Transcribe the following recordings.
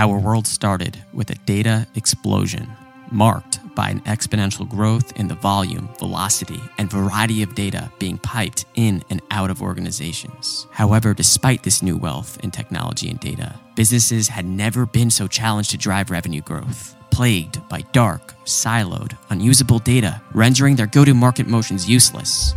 Our world started with a data explosion marked by an exponential growth in the volume, velocity, and variety of data being piped in and out of organizations. However, despite this new wealth in technology and data, businesses had never been so challenged to drive revenue growth. Plagued by dark, siloed, unusable data, rendering their go to market motions useless.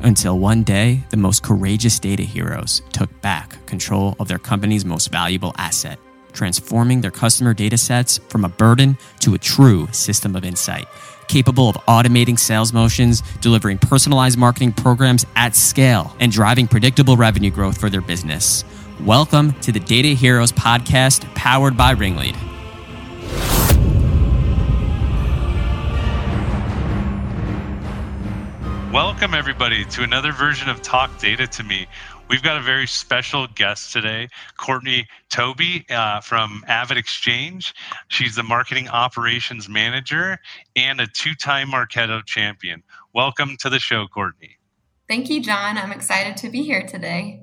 Until one day, the most courageous data heroes took back control of their company's most valuable asset transforming their customer data sets from a burden to a true system of insight, capable of automating sales motions, delivering personalized marketing programs at scale, and driving predictable revenue growth for their business. Welcome to the Data Heroes podcast powered by RingLead. Welcome, everybody, to another version of Talk Data to Me. We've got a very special guest today, Courtney Tobe uh, from AvidXchange. She's the marketing operations manager and a two time Marketo champion. Welcome to the show, Courtney. Thank you, John. I'm excited to be here today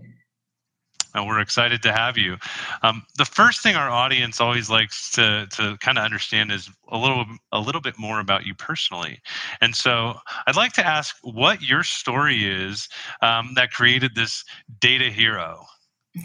and we're excited to have you. Um, the first thing our audience always likes to to kind of understand is a little a little bit more about you personally, and so I'd like to ask what your story is um, that created this data hero.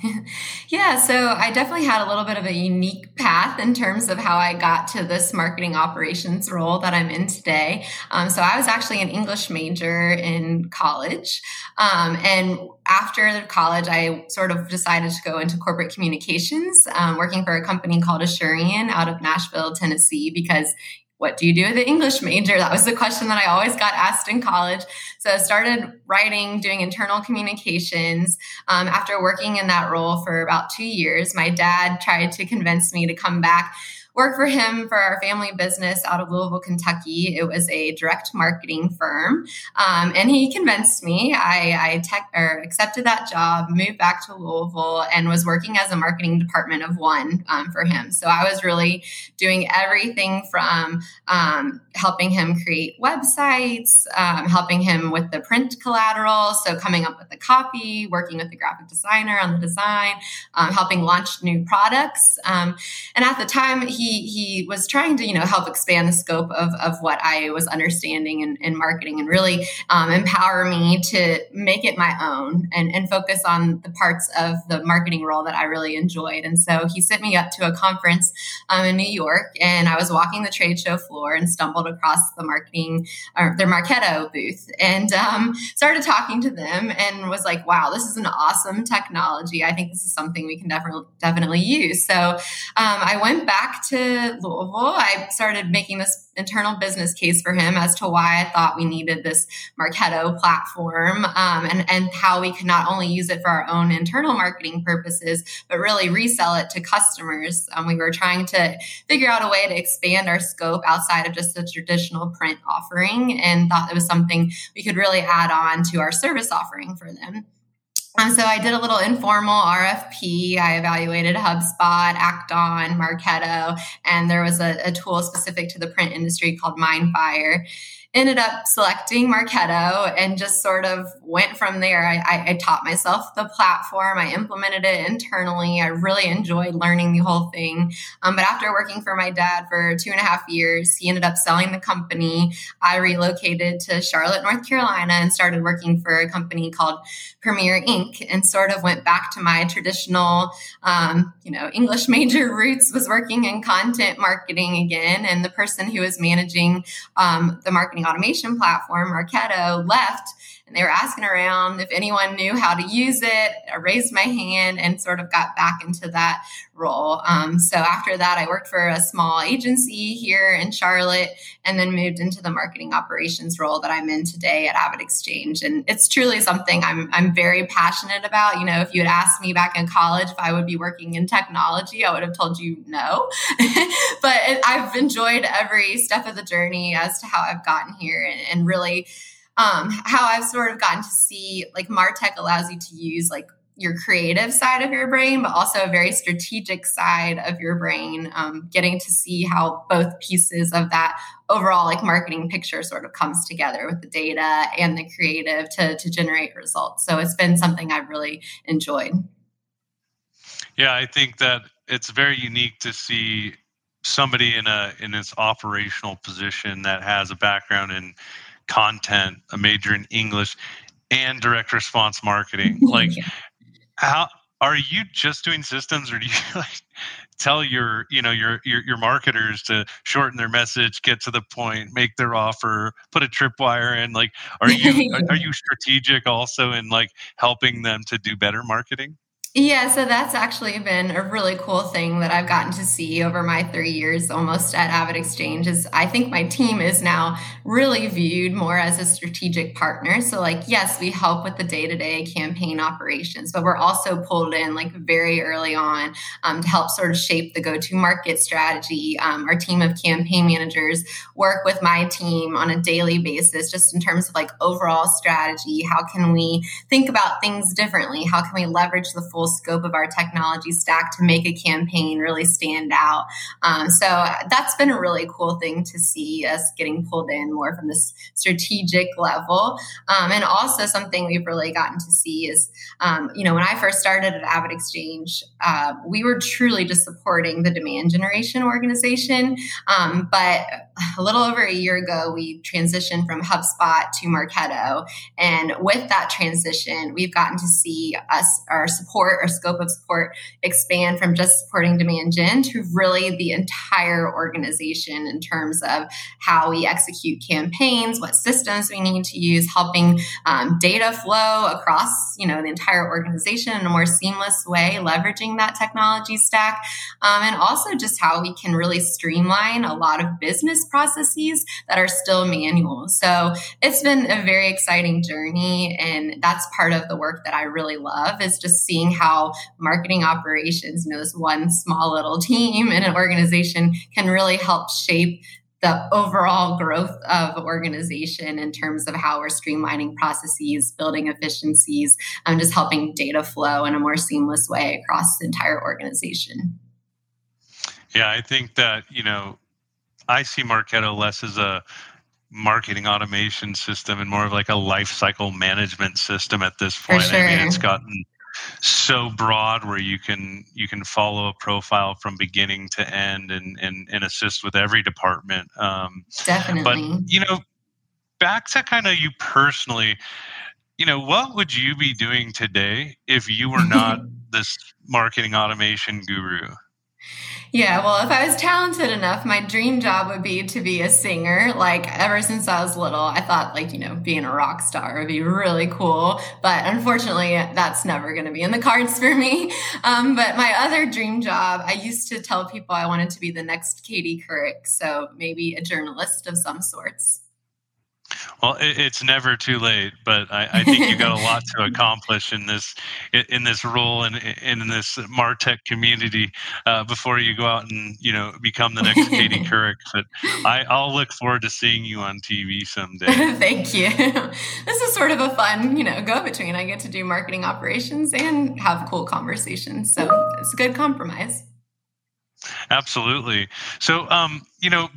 yeah, so I definitely had a little bit of a unique path in terms of how I got to this marketing operations role that I'm in today. Um, so I was actually an English major in college. Um, and after college, I sort of decided to go into corporate communications, um, working for a company called Asurion out of Nashville, Tennessee, because what do you do with an English major? That was the question that I always got asked in college. So I started writing, doing internal communications. Um, after working in that role for about two years, my dad tried to convince me to come back work for him for our family business out of Louisville, Kentucky. It was a direct marketing firm. Um, and he convinced me. I, I tech, accepted that job, moved back to Louisville, and was working as a marketing department of one um, for him. So I was really doing everything from um, helping him create websites, um, helping him with the print collateral. So coming up with the copy, working with the graphic designer on the design, um, helping launch new products. Um, and at the time, he he he was trying to you know help expand the scope of of what I was understanding in, in marketing and really um, empower me to make it my own and and focus on the parts of the marketing role that I really enjoyed. And so he sent me up to a conference um, in New York, and I was walking the trade show floor and stumbled across the marketing or their Marketo booth and um, started talking to them and was like, wow, this is an awesome technology. I think this is something we can definitely definitely use. So um, I went back to to Louisville, I started making this internal business case for him as to why I thought we needed this Marketo platform um, and, and how we could not only use it for our own internal marketing purposes, but really resell it to customers. Um, we were trying to figure out a way to expand our scope outside of just the traditional print offering and thought it was something we could really add on to our service offering for them. Um, so I did a little informal RFP. I evaluated HubSpot, Act-On, Marketo, and there was a, a tool specific to the print industry called Mindfire ended up selecting Marketo and just sort of went from there. I, I, I, taught myself the platform. I implemented it internally. I really enjoyed learning the whole thing. Um, but after working for my dad for two and a half years, he ended up selling the company. I relocated to Charlotte, North Carolina, and started working for a company called Premier Inc. and sort of went back to my traditional, um, you know, English major roots. Was working in content marketing again, and the person who was managing um, the marketing automation platform, Marketo, left and they were asking around if anyone knew how to use it. I raised my hand and sort of got back into that role. Um, so after that, I worked for a small agency here in Charlotte and then moved into the marketing operations role that I'm in today at AvidXchange. And it's truly something I'm, I'm very passionate about. You know, if you had asked me back in college if I would be working in technology, I would have told you no. but it, I've enjoyed every step of the journey as to how I've gotten here and, and really um, how I've sort of gotten to see like Martech allows you to use like your creative side of your brain, but also a very strategic side of your brain, um, getting to see how both pieces of that overall like marketing picture sort of comes together with the data and the creative to, to generate results. So it's been something I've really enjoyed. Yeah, I think that it's very unique to see somebody in a in this operational position that has a background in content, a major in English, and direct response marketing. Like, yeah. how are you just doing systems, or do you like tell your you know your, your your marketers to shorten their message, get to the point, make their offer, put a tripwire in? Like, are you are you strategic also in like helping them to do better marketing? Yeah, so that's actually been a really cool thing that I've gotten to see over my three years almost at AvidXchange is I think my team is now really viewed more as a strategic partner. So like, yes, we help with the day-to-day campaign operations, but we're also pulled in like very early on um, to help sort of shape the go-to-market strategy. Um, our team of campaign managers work with my team on a daily basis, just in terms of like overall strategy. How can we think about things differently? How can we leverage the full full scope of our technology stack to make a campaign really stand out. Um, so that's been a really cool thing to see us getting pulled in more from this strategic level. Um, and also something we've really gotten to see is, um, you know, when I first started at AvidXchange, uh, we were truly just supporting the demand generation organization. Um, but a little over a year ago, we transitioned from HubSpot to Marketo. And with that transition, we've gotten to see us, our support support or scope of support expand from just supporting demand gen to really the entire organization in terms of how we execute campaigns, what systems we need to use, helping um, data flow across you know the entire organization in a more seamless way, leveraging that technology stack, um, and also just how we can really streamline a lot of business processes that are still manual. So it's been a very exciting journey, and that's part of the work that I really love is just seeing how marketing operations, you know, this one small little team in an organization can really help shape the overall growth of organization in terms of how we're streamlining processes, building efficiencies, and just helping data flow in a more seamless way across the entire organization. Yeah, I think that, you know, I see Marketo less as a marketing automation system and more of like a life cycle management system at this point. Sure. I mean, it's gotten so broad where you can you can follow a profile from beginning to end and and, and assist with every department um, definitely. but you know back to kind of you personally you know what would you be doing today if you were not this marketing automation guru yeah, well, if I was talented enough, my dream job would be to be a singer. Like ever since I was little, I thought like, you know, being a rock star would be really cool. But unfortunately, that's never going to be in the cards for me. Um, but my other dream job, I used to tell people I wanted to be the next Katie Couric. So maybe a journalist of some sorts. Well, it's never too late, but I, I think you got a lot to accomplish in this in this role and in, in, this Martech community uh, before you go out and you know become the next Katie Couric. But I, I'll look forward to seeing you on TV someday. Thank you. This is sort of a fun, you know, go between. I get to do marketing operations and have cool conversations, so it's a good compromise. Absolutely. So, um, you know,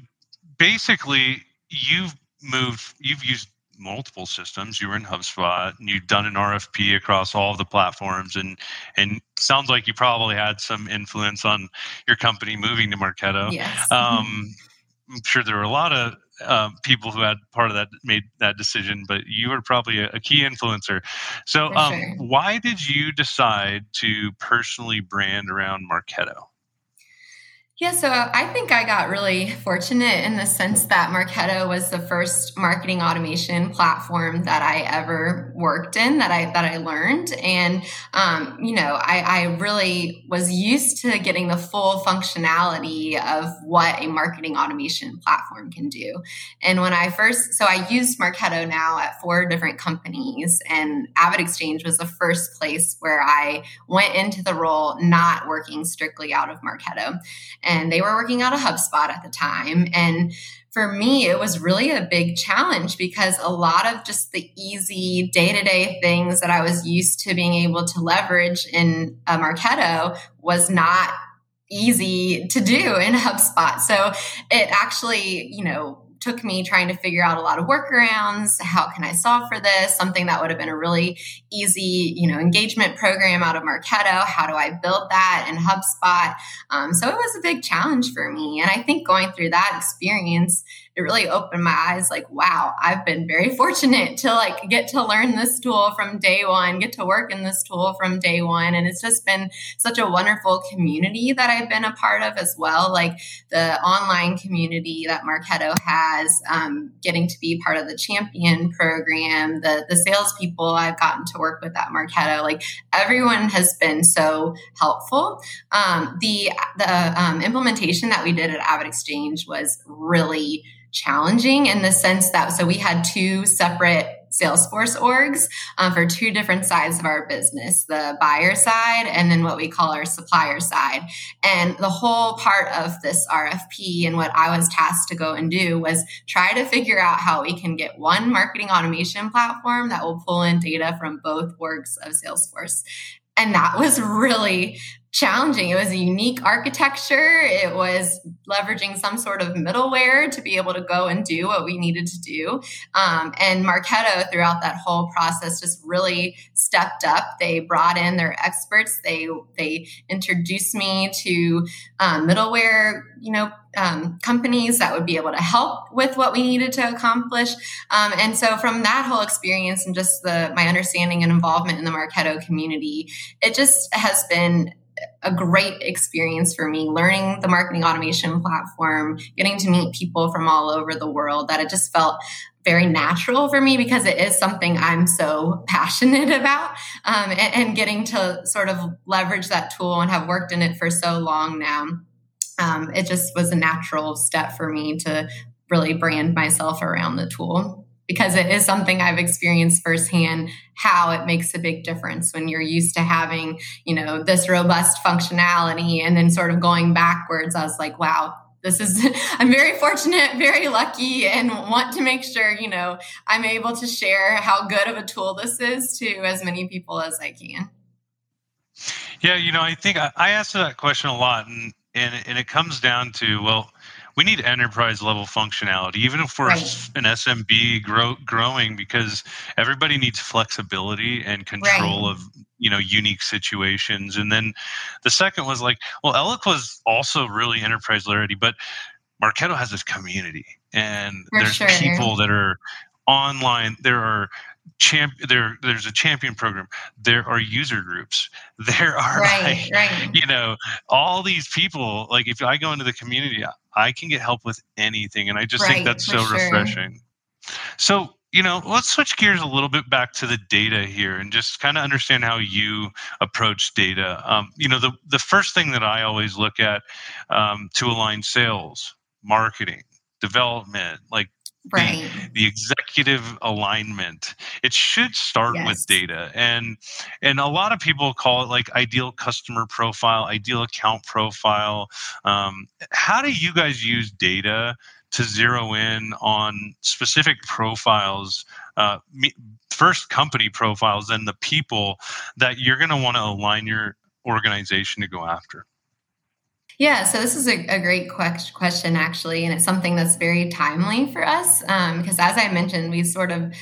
basically, you've moved, you've used multiple systems. You were in HubSpot and you've done an RFP across all the platforms and and sounds like you probably had some influence on your company moving to Marketo. Yes. Um, I'm sure there were a lot of uh, people who had part of that made that decision, but you were probably a, a key influencer. So, um, sure. why did you decide to personally brand around Marketo? Yeah, so I think I got really fortunate in the sense that Marketo was the first marketing automation platform that I ever worked in that I that I learned, and um, you know, I, I really was used to getting the full functionality of what a marketing automation platform can do. And when I first, so I used Marketo now at four different companies, and AvidXchange was the first place where I went into the role not working strictly out of Marketo and they were working out of HubSpot at the time. And for me, it was really a big challenge because a lot of just the easy day to day things that I was used to being able to leverage in a Marketo was not easy to do in HubSpot. So it actually, you know, took me trying to figure out a lot of workarounds. How can I solve for this? Something that would have been a really easy, you know, engagement program out of Marketo. How do I build that in HubSpot? Um, so it was a big challenge for me. And I think going through that experience, it really opened my eyes like, wow, I've been very fortunate to like get to learn this tool from day one, get to work in this tool from day one. And it's just been such a wonderful community that I've been a part of as well. Like the online community that Marketo has, um, getting to be part of the champion program, the, the salespeople I've gotten to work with at Marketo, like everyone has been so helpful. Um, the, the um, implementation that we did at AvidXchange was really challenging in the sense that so we had two separate Salesforce orgs um, for two different sides of our business the buyer side and then what we call our supplier side. And the whole part of this RFP and what I was tasked to go and do was try to figure out how we can get one marketing automation platform that will pull in data from both orgs of Salesforce. And that was really challenging. It was a unique architecture. It was leveraging some sort of middleware to be able to go and do what we needed to do. Um, and Marketo, throughout that whole process, just really stepped up. They brought in their experts. They they introduced me to um, middleware, you know, um, companies that would be able to help with what we needed to accomplish. Um, and so, from that whole experience and just the my understanding and involvement in the Marketo community, it just has been a great experience for me learning the marketing automation platform, getting to meet people from all over the world that it just felt very natural for me because it is something I'm so passionate about. Um, and, and, getting to sort of leverage that tool and have worked in it for so long now, um, it just was a natural step for me to really brand myself around the tool because it is something I've experienced firsthand how it makes a big difference when you're used to having, you know, this robust functionality and then sort of going backwards. I was like, wow, this is i'm very fortunate very lucky and want to make sure you know i'm able to share how good of a tool this is to as many people as i can yeah you know i think i, I asked that question a lot and and, and it comes down to well we need enterprise level functionality, even if we're right. an SMB grow, growing, because everybody needs flexibility and control right. of you know unique situations. And then the second was like, well, Eloqua was also really enterprise ready, but Marketo has this community, and For there's sure. people that are online. There are champ there there's a champion program there are user groups there are right, like, right. you know all these people like if i go into the community i can get help with anything and i just right, think that's so sure. refreshing so you know let's switch gears a little bit back to the data here and just kind of understand how you approach data um, you know the, the first thing that i always look at um, to align sales marketing development like right. the, the, executive alignment it should start yes. with data and and a lot of people call it like ideal customer profile ideal account profile um, how do you guys use data to zero in on specific profiles uh, first company profiles and the people that you're going to want to align your organization to go after yeah, so this is a, a great question, actually, and it's something that's very timely for us um, because, as I mentioned, we sort of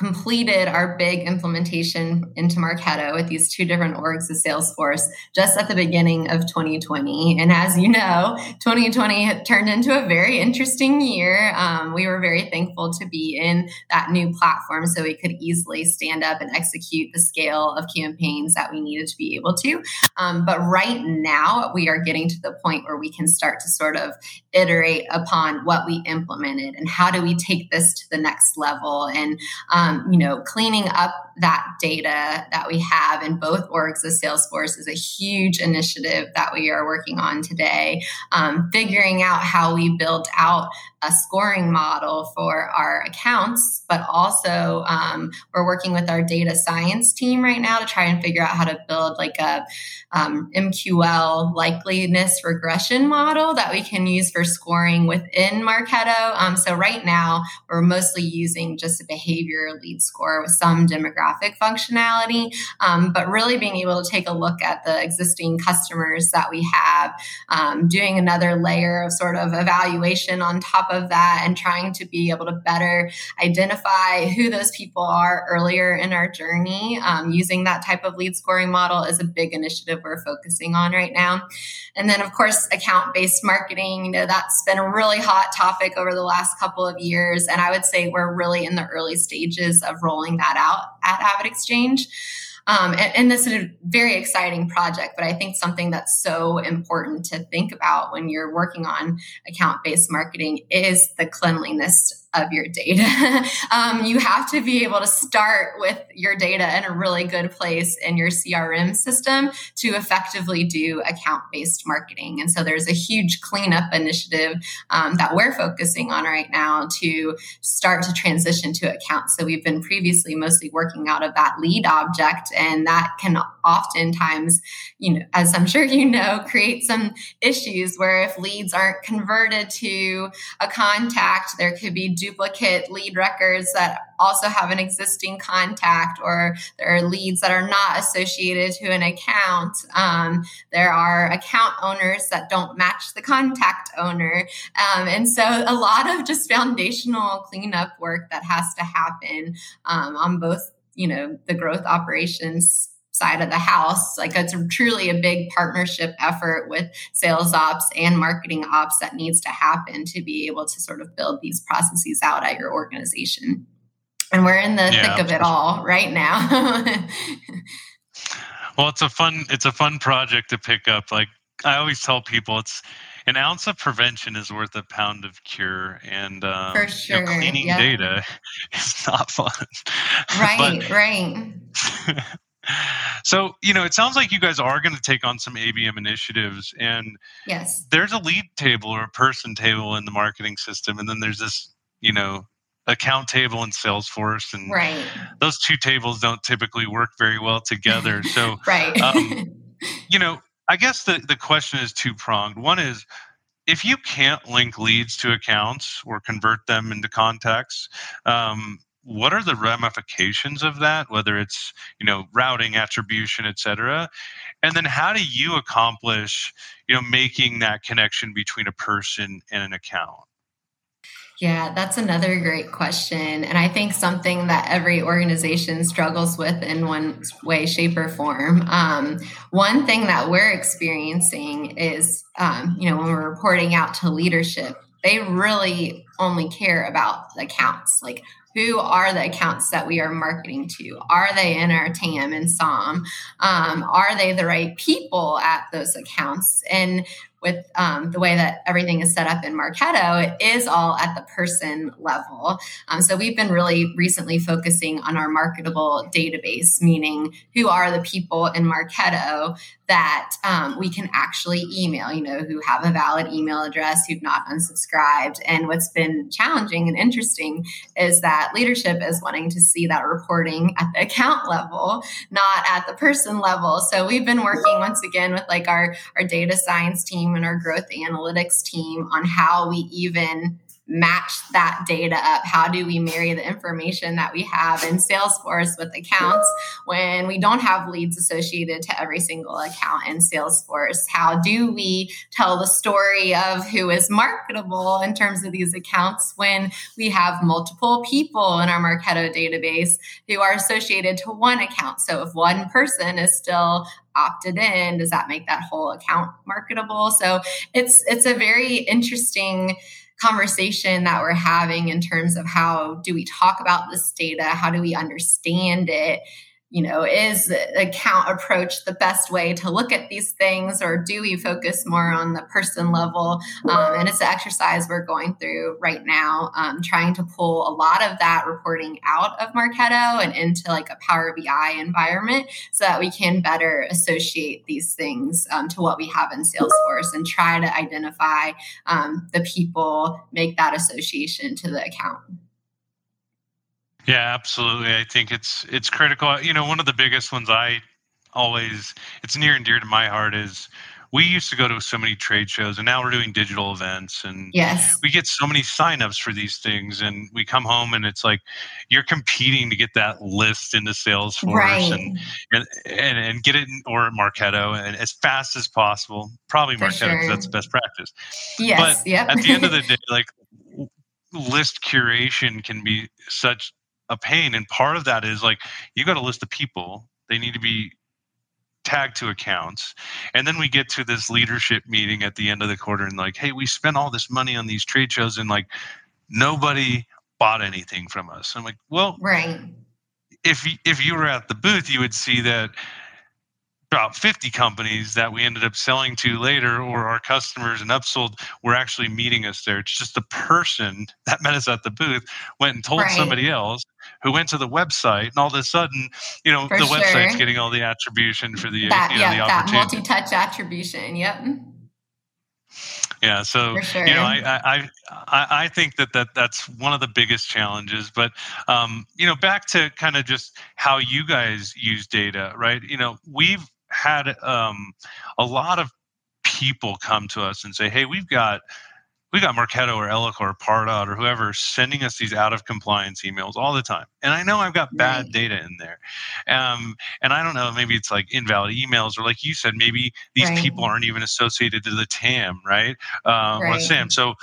completed our big implementation into Marketo with these two different orgs of Salesforce just at the beginning of 2020. And as you know, 2020 turned into a very interesting year. Um, we were very thankful to be in that new platform so we could easily stand up and execute the scale of campaigns that we needed to be able to. Um, but right now, we are getting to the point where we can start to sort of iterate upon what we implemented and how do we take this to the next level and um, um, you know, cleaning up that data that we have in both orgs of Salesforce is a huge initiative that we are working on today. Um, figuring out how we build out a scoring model for our accounts, but also um, we're working with our data science team right now to try and figure out how to build like a um, MQL likeliness regression model that we can use for scoring within Marketo. Um, so right now we're mostly using just a behavior lead score with some demographic demographic functionality, um, but really being able to take a look at the existing customers that we have, um, doing another layer of sort of evaluation on top of that, and trying to be able to better identify who those people are earlier in our journey. Um, using that type of lead scoring model is a big initiative we're focusing on right now. And then, of course, account based marketing, you know, that's been a really hot topic over the last couple of years. And I would say we're really in the early stages of rolling that out at AvidXchange. Um, and, and, this is a very exciting project, but I think something that's so important to think about when you're working on account based marketing is the cleanliness of your data. um, you have to be able to start with your data in a really good place in your CRM system to effectively do account based marketing. And so there's a huge cleanup initiative um, that we're focusing on right now to start to transition to accounts. So we've been previously mostly working out of that lead object, and that can oftentimes, you know, as I'm sure you know, create some issues where if leads aren't converted to a contact, there could be duplicate lead records that also have an existing contact, or there are leads that are not associated to an account. Um, there are account owners that don't match the contact owner. Um, and so a lot of just foundational cleanup work that has to happen um, on both, you know, the growth operations side of the house. Like it's truly a big partnership effort with sales ops and marketing ops that needs to happen to be able to sort of build these processes out at your organization. And we're in the yeah, thick of it all right now. well, it's a fun it's a fun project to pick up. Like I always tell people it's an ounce of prevention is worth a pound of cure and um, For sure. You know, cleaning yep. data is not fun right but, right so, you know, it sounds like you guys are going to take on some ABM initiatives. And yes, there's a lead table or a person table in the marketing system. And then there's this, you know, account table in Salesforce. And right. those two tables don't typically work very well together. So, right. um, you know, I guess the, the question is two pronged. One is, if you can't link leads to accounts or convert them into contacts, um, what are the ramifications of that whether it's you know routing attribution et cetera and then how do you accomplish you know making that connection between a person and an account yeah, that's another great question. And I think something that every organization struggles with in one way, shape, or form. Um, one thing that we're experiencing is, um, you know, when we're reporting out to leadership, they really only care about the accounts. Like, who are the accounts that we are marketing to? Are they in our TAM and SOM? Um, are they the right people at those accounts? And with um, the way that everything is set up in Marketo, it is all at the person level. Um, so we've been really recently focusing on our marketable database, meaning who are the people in Marketo that um, we can actually email, you know, who have a valid email address, who've not unsubscribed. And what's been challenging and interesting is that leadership is wanting to see that reporting at the account level, not at the person level. So we've been working once again with like our, our data science team and our growth analytics team on how we even match that data up? How do we marry the information that we have in Salesforce with accounts when we don't have leads associated to every single account in Salesforce? How do we tell the story of who is marketable in terms of these accounts when we have multiple people in our Marketo database who are associated to one account? So if one person is still opted in, does that make that whole account marketable? So it's it's a very interesting conversation that we're having in terms of how do we talk about this data? How do we understand it? You know, is account approach the best way to look at these things, or do we focus more on the person level? Um, and it's an exercise we're going through right now, um, trying to pull a lot of that reporting out of Marketo and into like a Power BI environment so that we can better associate these things um, to what we have in Salesforce and try to identify um, the people, make that association to the account. Yeah, absolutely. I think it's it's critical. You know, one of the biggest ones I always it's near and dear to my heart is we used to go to so many trade shows and now we're doing digital events and yes we get so many signups for these things and we come home and it's like you're competing to get that list into salesforce right. and, and, and and get it in, or marketo and as fast as possible probably For marketo because sure. that's best practice yes but yep. at the end of the day like list curation can be such a pain and part of that is like you got a list of people they need to be tagged to accounts and then we get to this leadership meeting at the end of the quarter and like hey we spent all this money on these trade shows and like nobody bought anything from us. I'm like well right. if if you were at the booth you would see that about 50 companies that we ended up selling to later or our customers and upsold were actually meeting us there. It's just the person that met us at the booth went and told Right. somebody else who went to the website and all of a sudden you know For the website's getting all the attribution for the that you know yeah the that multi-touch attribution yep. Yeah so sure you know I, I i i think that that that's one of the biggest challenges but um you know back to kind of just how you guys use data right? You know we've had um a lot of people come to us and say hey we've got we got Marketo or Eloqua or Pardot or whoever sending us these out of compliance emails all the time. And I know I've got bad Right. data in there. Um, and I don't know, maybe it's like invalid emails or like you said, maybe these Right. people aren't even associated to the TAM, right? Or Right. SAM. So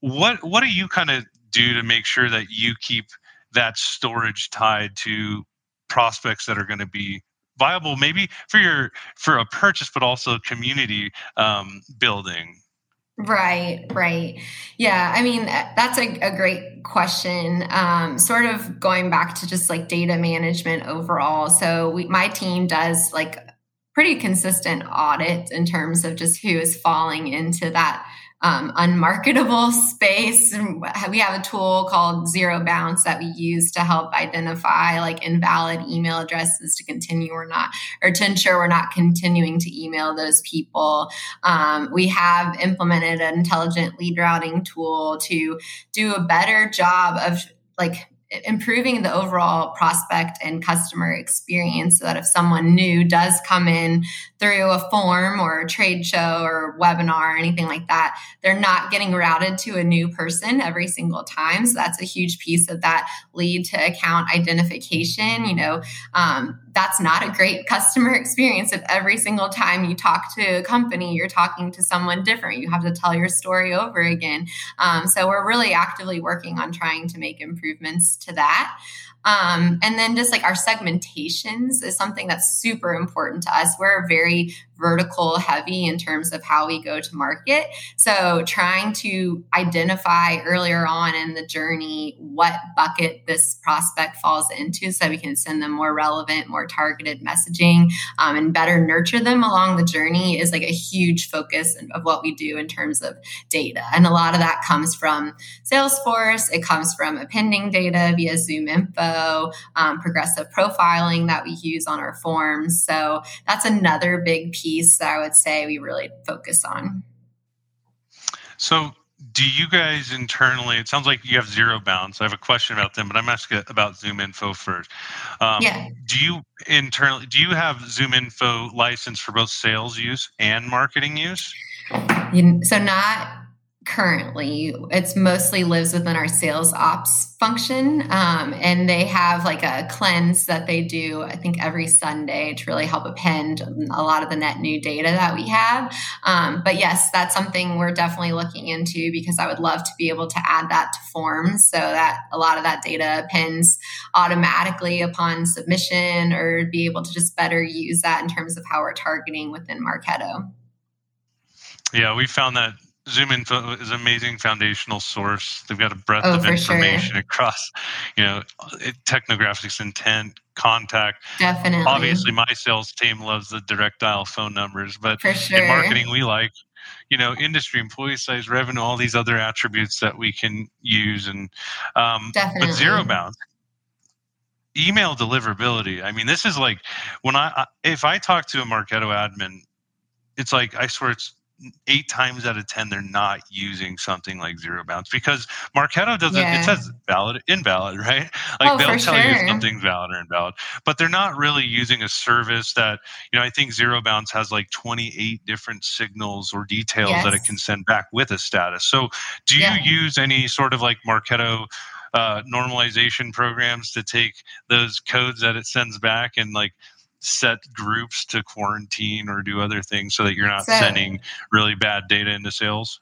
what what do you kind of do to make sure that you keep that storage tied to prospects that are going to be viable maybe for your for a purchase but also community um, building Right, right. Yeah, I mean, that's a, a great question. Um, sort of going back to just like data management overall. So, we, my team does like pretty consistent audit in terms of just who is falling into that um, unmarketable space. We have a tool called Zero Bounce that we use to help identify like invalid email addresses to continue or not, or to ensure we're not continuing to email those people. Um, we have implemented an intelligent lead routing tool to do a better job of like improving the overall prospect and customer experience so that if someone new does come in through a form or a trade show or webinar or anything like that, they're not getting routed to a new person every single time. So that's a huge piece of that lead to account identification. You know, um, that's not a great customer experience if every single time you talk to a company, you're talking to someone different. You have to tell your story over again. Um, so we're really actively working on trying to make improvements to that. Um, and then just like our segmentations is something that's super important to us. We're a very vertical heavy in terms of how we go to market. So trying to identify earlier on in the journey what bucket this prospect falls into so we can send them more relevant, more targeted messaging um, and better nurture them along the journey is like a huge focus of what we do in terms of data. And a lot of that comes from Salesforce. It comes from appending data via Zoom Info, um, progressive profiling that we use on our forms. So that's another big piece that I would say we really focus on. So, do you guys internally? It sounds like you have Zero Bounce. I have a question about them, but I'm asking about Zoom Info first. Um, Yeah. Do you internally? Do you have Zoom Info license for both sales use and marketing use? So not currently. It's mostly lives within our sales ops function um, and they have like a cleanse that they do i think every sunday to really help append a lot of the net new data that we have. Um, but yes that's something we're definitely looking into because i would love to be able to add that to forms so that a lot of that data appends automatically upon submission or be able to just better use that in terms of how we're targeting within marketo. Yeah, we found that Zoom Info is an amazing foundational source. They've got a breadth Oh, of for sure. information across, you know, technographics, intent, contact. definitely Obviously, my sales team loves the direct dial phone numbers, but sure in marketing, we like, you know, industry, employee size, revenue, all these other attributes that we can use. And um, Definitely. but Zero Bounce, email deliverability. I mean, this is like when I- if I talk to a Marketo admin, it's like I swear it's eight times out of ten they're not using something like zero bounce because Marketo doesn't yeah. it says valid invalid right like oh, they'll tell sure. you something's valid or invalid but they're not really using a service that you know I think zero bounce has like 28 different signals or details yes. that it can send back with a status so do you yeah. use any sort of like Marketo uh, normalization programs to take those codes that it sends back and like set groups to quarantine or do other things so that you're not so, sending really bad data into sales?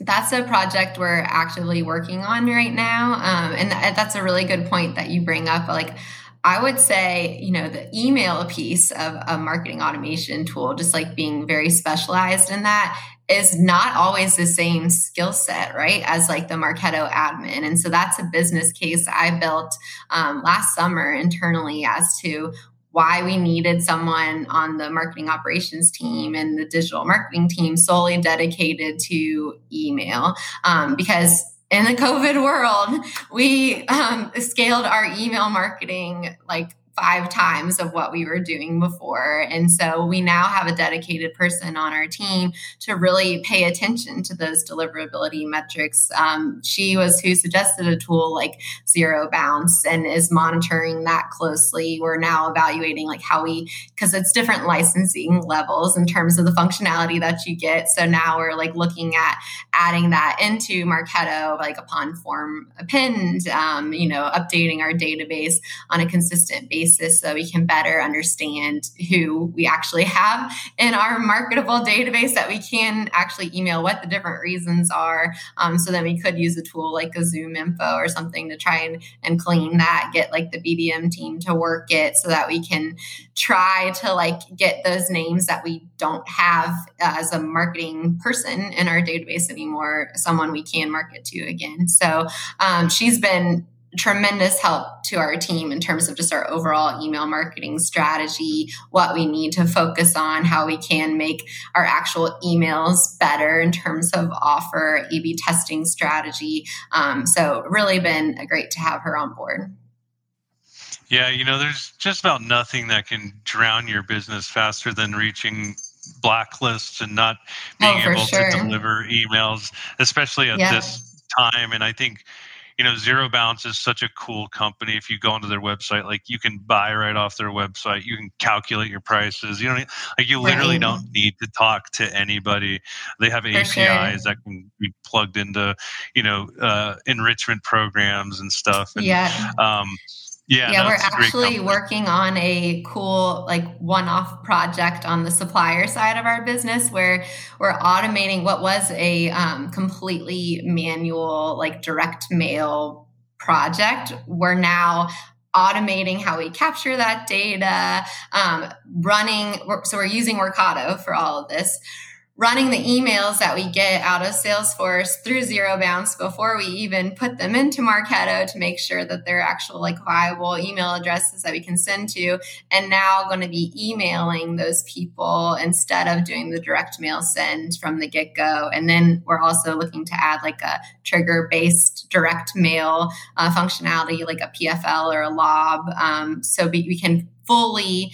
That's a project we're actively working on right now. Um, and th- that's a really good point that you bring up. Like, I would say, you know, the email piece of a marketing automation tool, just like being very specialized in that, is not always the same skill set, right, as like the Marketo admin. And so that's a business case I built um, last summer internally as to why we needed someone on the marketing operations team and the digital marketing team solely dedicated to email. Um, because in the covid world we um, scaled our email marketing like five times of what we were doing before. And so we now have a dedicated person on our team to really pay attention to those deliverability metrics. Um, she was who suggested a tool like Zero Bounce and is monitoring that closely. We're now evaluating like how we, because it's different licensing levels in terms of the functionality that you get. So now we're like looking at adding that into Marketo, like upon form append, um, you know, updating our database on a consistent basis basis so we can better understand who we actually have in our marketable database that we can actually email what the different reasons are. Um, so then we could use a tool like a Zoom info or something to try and, and clean that, get like the BDM team to work it so that we can try to like get those names that we don't have as a marketing person in our database anymore, someone we can market to again. So um, she's been tremendous help to our team in terms of just our overall email marketing strategy, what we need to focus on, how we can make our actual emails better in terms of offer, A B testing strategy. Um, so, really been great to have her on board. Yeah, you know, there's just about nothing that can drown your business faster than reaching blacklists and not being oh, able sure. to deliver emails, especially at yeah. this time. And I think you know, Zero Bounce is such a cool company. If you go onto their website, like you can buy right off their website. You can calculate your prices. You know, like you literally right. don't need to talk to anybody. They have For APIs sure. that can be plugged into, you know, uh, enrichment programs and stuff. And, yeah. Um, yeah, yeah, we're actually working on a cool like one-off project on the supplier side of our business where we're automating what was a um, completely manual like direct mail project. We're now automating how we capture that data, um, running. So we're using Workato for all of this running the emails that we get out of Salesforce through Zero Bounce before we even put them into Marketo to make sure that they're actual like viable email addresses that we can send to. And now going to be emailing those people instead of doing the direct mail send from the get go. And then we're also looking to add like a trigger based direct mail uh, functionality, like a PFL or a lob. Um, so we, we can fully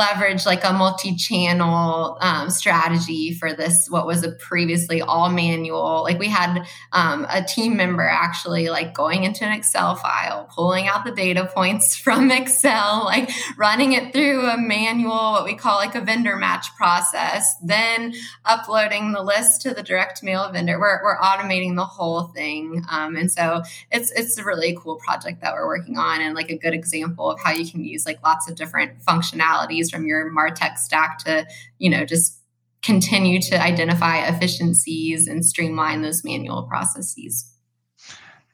leverage like a multi-channel um, strategy for this what was a previously all manual. Like we had um, a team member actually like going into an excel file pulling out the data points from excel like running it through a manual what we call like a vendor match process then uploading the list to the direct mail vendor. We're, we're automating the whole thing um, and so it's it's a really cool project that we're working on and like a good example of how you can use like lots of different functionalities from your martech stack to you know just continue to identify efficiencies and streamline those manual processes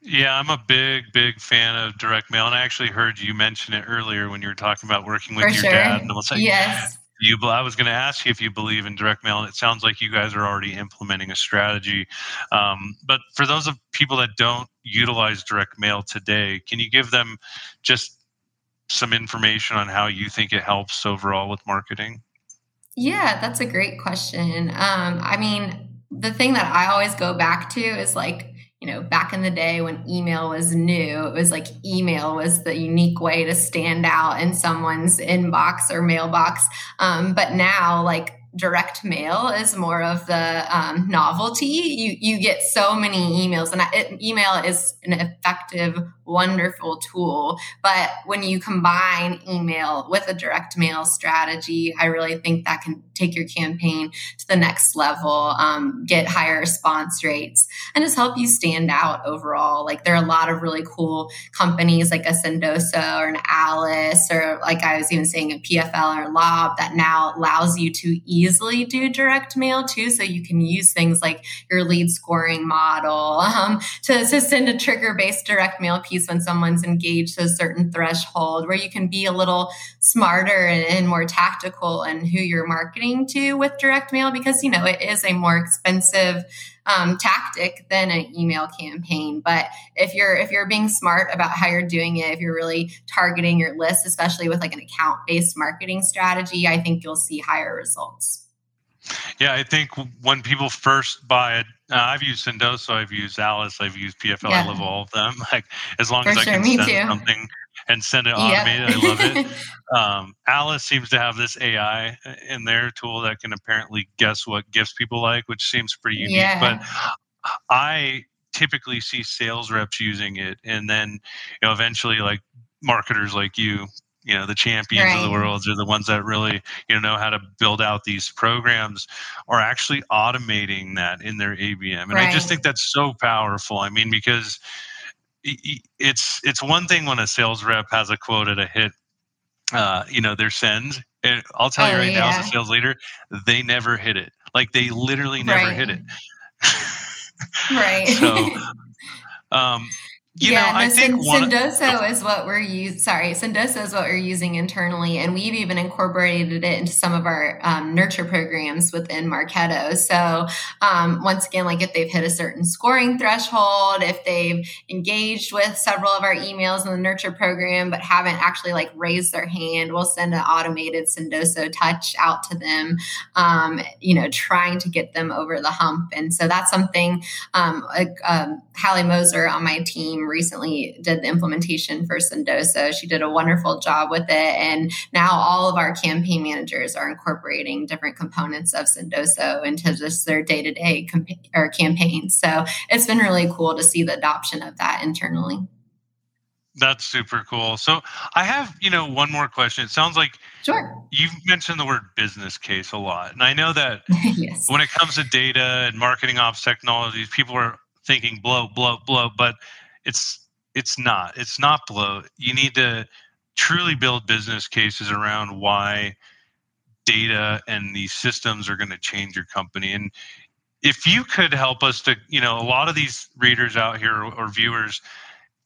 yeah, I'm a big, big fan of direct mail, and I actually heard you mention it earlier when you were talking about working with For your sure. dad. And I was like, yes. You, I was going to ask you if you believe in direct mail, and it sounds like you guys are already implementing a strategy. Um, but for those of people that don't utilize direct mail today, can you give them just some information on how you think it helps overall with marketing? Yeah, that's a great question. Um, I mean, the thing that I always go back to is like, you know, back in the day when email was new, it was like email was the unique way to stand out in someone's inbox or mailbox. Um, but now, like, direct mail is more of the um, novelty. You you get so many emails, and it, email is an effective, wonderful tool. But when you combine email with a direct mail strategy, I really think that can take your campaign to the next level, um, get higher response rates, and just help you stand out overall. Like there are a lot of really cool companies like a Sendoso or an Alice, or like I was even saying a PFL or Lob that now allows you to easily do direct mail too. So you can use things like your lead scoring model um, to, to send a trigger based direct mail piece when someone's engaged to a certain threshold, where you can be a little smarter and, and more tactical and who you're marketing to with direct mail because, you know, it is a more expensive um, tactic than an email campaign. But if you're if you're being smart about how you're doing it, if you're really targeting your list, especially with like an account based marketing strategy, I think you'll see higher results. Yeah, I think when people first buy it, uh, I've used Sendoso, I've used Alice, I've used PFL. Yeah. I love all of them. Like as long For as I can send too. something and send it automated. Yep. I love it. Um, Alice seems to have this AI in their tool that can apparently guess what gifts people like, which seems pretty unique. Yeah. But I typically see sales reps using it, and then you know eventually like marketers like you you know the champions right. of the world are the ones that really you know know how to build out these programs are actually automating that in their abm and right. i just think that's so powerful i mean because it's it's one thing when a sales rep has a quota to hit uh, you know their sends and i'll tell oh, you right yeah. now as a sales leader they never hit it like they literally never right. hit it right so um you yeah, know, no, I think Sendoso one, is what we're using. Sorry, Sendoso is what we're using internally, and we've even incorporated it into some of our um, nurture programs within Marketo. So um, once again, like if they've hit a certain scoring threshold, if they've engaged with several of our emails in the nurture program but haven't actually like raised their hand, we'll send an automated Sendoso touch out to them. Um, you know, trying to get them over the hump, and so that's something. Um, um, Hallie Moser on my team recently did the implementation for Sendoso. She did a wonderful job with it. And now all of our campaign managers are incorporating different components of Sendoso into just their day to day or campaigns. So it's been really cool to see the adoption of that internally. That's super cool. So I have, you know, one more question. It sounds like sure. you've mentioned the word business case a lot. And I know that yes. when it comes to data and marketing ops technologies, people are thinking blow, blow, blow. But it's it's not. It's not blow. You need to truly build business cases around why data and these systems are going to change your company. And if you could help us to, you know, a lot of these readers out here or viewers,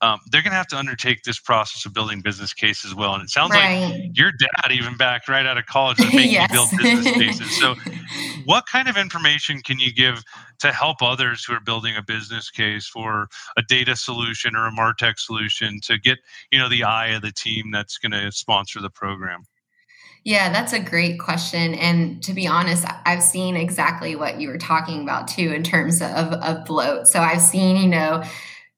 um, they're going to have to undertake this process of building business cases as well. And it sounds right. like your dad even back right out of college was making yes. you build business cases. So, what kind of information can you give to help others who are building a business case for a data solution or a martech solution to get you know the eye of the team that's going to sponsor the program? Yeah, that's a great question. And to be honest, I've seen exactly what you were talking about too in terms of, of bloat. So I've seen, you know,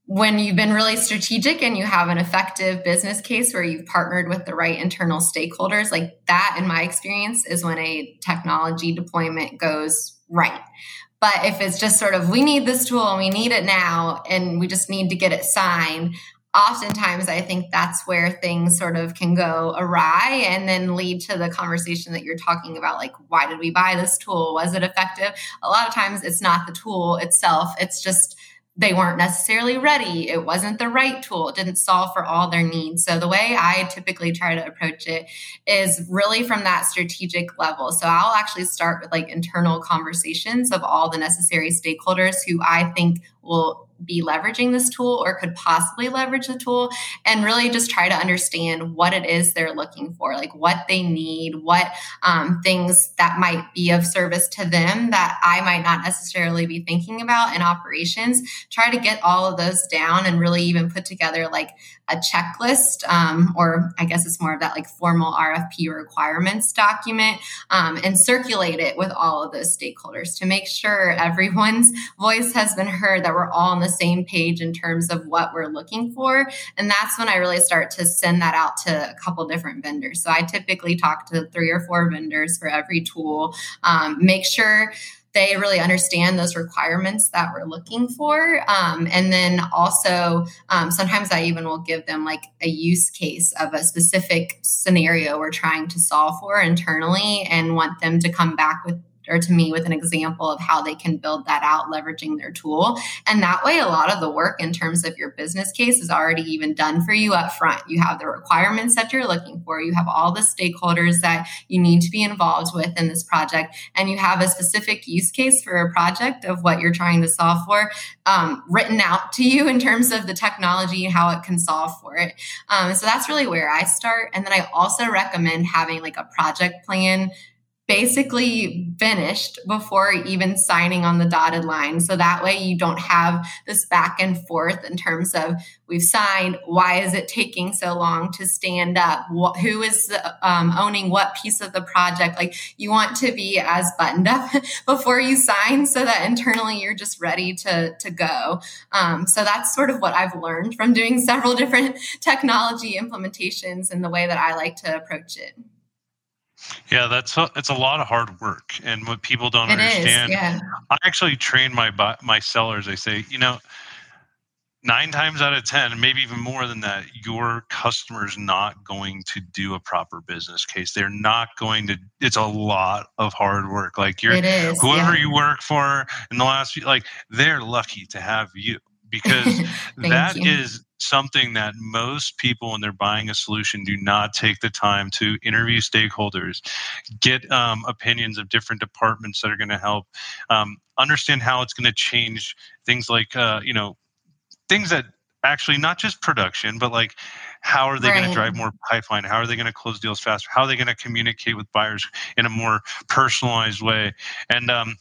when you've been really strategic and you have an effective business case where you've partnered with the right internal stakeholders, like that, in my experience, is when a technology deployment goes right. But if it's just sort of, we need this tool and we need it now, and we just need to get it signed, oftentimes I think that's where things sort of can go awry and then lead to the conversation that you're talking about like why did we buy this tool? Was it effective? A lot of times it's not the tool itself. It's just they weren't necessarily ready. It wasn't the right tool. It didn't solve for all their needs. So the way I typically try to approach it is really from that strategic level. So I'll actually start with like internal conversations of all the necessary stakeholders who I think will be leveraging this tool or could possibly leverage the tool and really just try to understand what it is they're looking for like what they need what um, things that might be of service to them that i might not necessarily be thinking about in operations. Try to get all of those down and really even put together like a checklist, um, or I guess it's more of that like formal RFP requirements document, um, and circulate it with all of those stakeholders to make sure everyone's voice has been heard, that we're all on the same page in terms of what we're looking for. And that's when I really start to send that out to a couple different vendors. So I typically talk to three or four vendors for every tool, um, make sure they really understand those requirements that we're looking for. Um, and then also, um, sometimes I even will give them like a use case of a specific scenario we're trying to solve for internally and want them to come back with or to me with an example of how they can build that out leveraging their tool. And that way a lot of the work in terms of your business case is already even done for you up front. You have the requirements that you're looking for. You have all the stakeholders that you need to be involved with in this project. And you have a specific use case for a project of what you're trying to solve for um, written out to you in terms of the technology how it can solve for it. Um, so that's really where i start. And then i also recommend having like a project plan basically finished before even signing on the dotted line. So that way you don't have this back and forth in terms of we've signed, why is it taking so long to stand up? Who is um, owning what piece of the project? Like you want to be as buttoned up before you sign so that internally you're just ready to, to go. Um, so that's sort of what I've learned from doing several different technology implementations and the way that I like to approach it. Yeah, that's a, it's a lot of hard work, and what people don't It is, understand. yeah. I actually train my my sellers. I say, you know, nine times out of ten, maybe even more than that, your customer's not going to do a proper business case. They're not going to. It's a lot of hard work. Like you're is. whoever yeah. you work for in the last few, like they're lucky to have you because that you. is something that most people when they're buying a solution do not take the time to interview stakeholders get um, opinions of different departments that are going to help um, understand how it's going to change things like uh, you know things that actually not just production but like how are they going to drive more pipeline? How are they going to close deals faster? How are they going to communicate with buyers in a more personalized way? And um,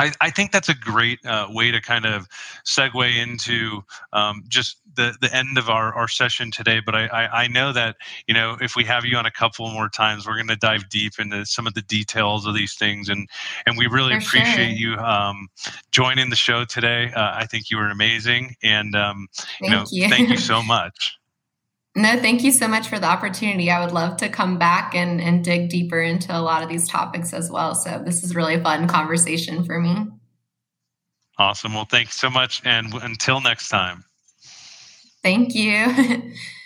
I, I think that's a great uh, way to kind of segue into um, just the, the end of our, our session today. But I, I, I know that, you know, if we have you on a couple more times, we're going to dive deep into some of the details of these things. And, and we really For sure. appreciate you um, joining the show today. Uh, I think you were amazing. And, um, you know, you. thank you so much. No, thank you so much for the opportunity. I would love to come back and, and dig deeper into a lot of these topics as well. So this is really a fun conversation for me. Awesome. Well, thanks so much. And until next time. Thank you.